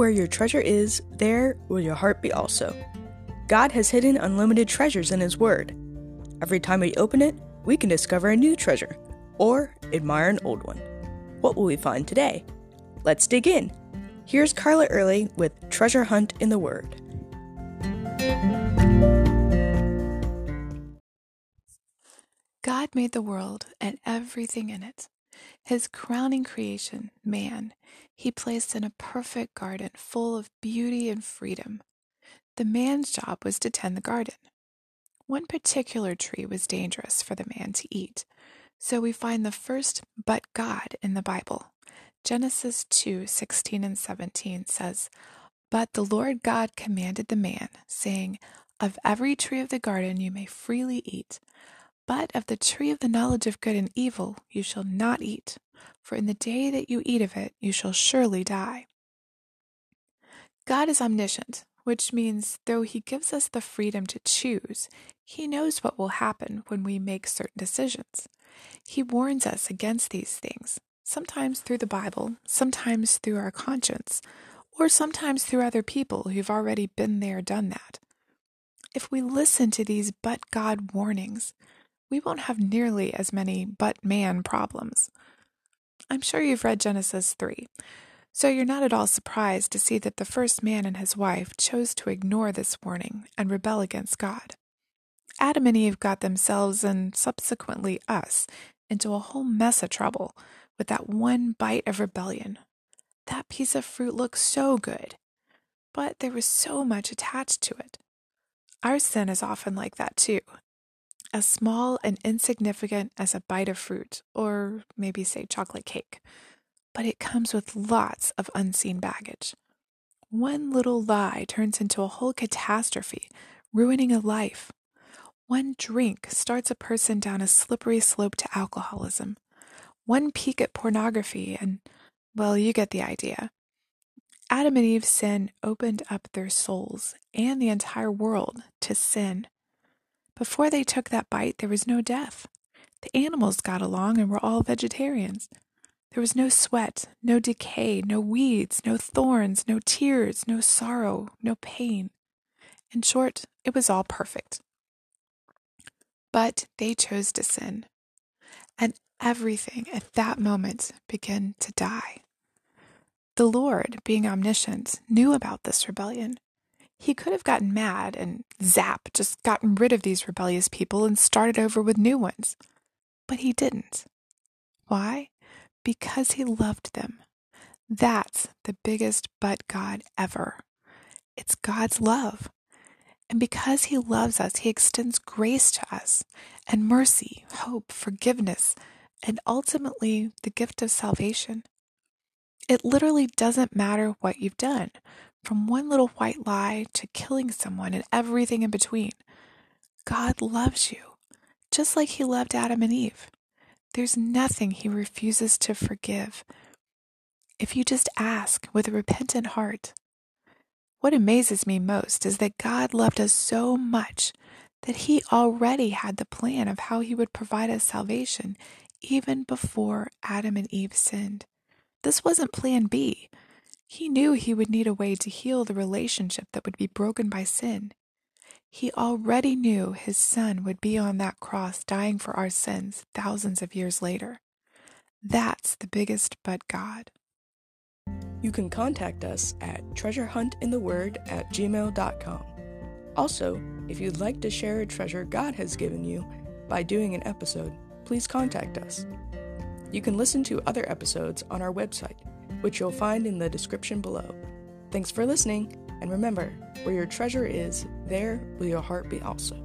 Where your treasure is, there will your heart be also. God has hidden unlimited treasures in His Word. Every time we open it, we can discover a new treasure or admire an old one. What will we find today? Let's dig in. Here's Carla Early with Treasure Hunt in the Word. God made the world and everything in it. His crowning creation, man, he placed in a perfect garden full of beauty and freedom. The man's job was to tend the garden. One particular tree was dangerous for the man to eat, so we find the first but God in the Bible. Genesis 2 16 and 17 says, But the Lord God commanded the man, saying, Of every tree of the garden you may freely eat, but of the tree of the knowledge of good and evil you shall not eat, for in the day that you eat of it you shall surely die. God is omniscient, which means though He gives us the freedom to choose, He knows what will happen when we make certain decisions. He warns us against these things, sometimes through the Bible, sometimes through our conscience, or sometimes through other people who've already been there, done that. If we listen to these but God warnings, we won't have nearly as many but man problems. I'm sure you've read Genesis 3, so you're not at all surprised to see that the first man and his wife chose to ignore this warning and rebel against God. Adam and Eve got themselves and subsequently us into a whole mess of trouble with that one bite of rebellion. That piece of fruit looked so good, but there was so much attached to it. Our sin is often like that too, as small and insignificant as a bite of fruit, or maybe say chocolate cake, but it comes with lots of unseen baggage. One little lie turns into a whole catastrophe, ruining a life. One drink starts a person down a slippery slope to alcoholism. One peek at pornography, and, well, you get the idea. Adam and Eve's sin opened up their souls and the entire world to sin. Before they took that bite, there was no death. The animals got along and were all vegetarians. There was no sweat, no decay, no weeds, no thorns, no tears, no sorrow, no pain. In short, it was all perfect. But they chose to sin. And everything at that moment began to die. The Lord, being omniscient, knew about this rebellion. He could have gotten mad and zap, just gotten rid of these rebellious people and started over with new ones. But he didn't. Why? Because he loved them. That's the biggest but God ever. It's God's love. And because he loves us, he extends grace to us and mercy, hope, forgiveness, and ultimately the gift of salvation. It literally doesn't matter what you've done, from one little white lie to killing someone and everything in between. God loves you, just like He loved Adam and Eve. There's nothing He refuses to forgive if you just ask with a repentant heart. What amazes me most is that God loved us so much that He already had the plan of how He would provide us salvation even before Adam and Eve sinned. This wasn't plan B. He knew he would need a way to heal the relationship that would be broken by sin. He already knew his son would be on that cross dying for our sins thousands of years later. That's the biggest but God. You can contact us at treasurehuntintheword at gmail.com. Also, if you'd like to share a treasure God has given you by doing an episode, please contact us. You can listen to other episodes on our website which you'll find in the description below. Thanks for listening, and remember, where your treasure is, there will your heart be also.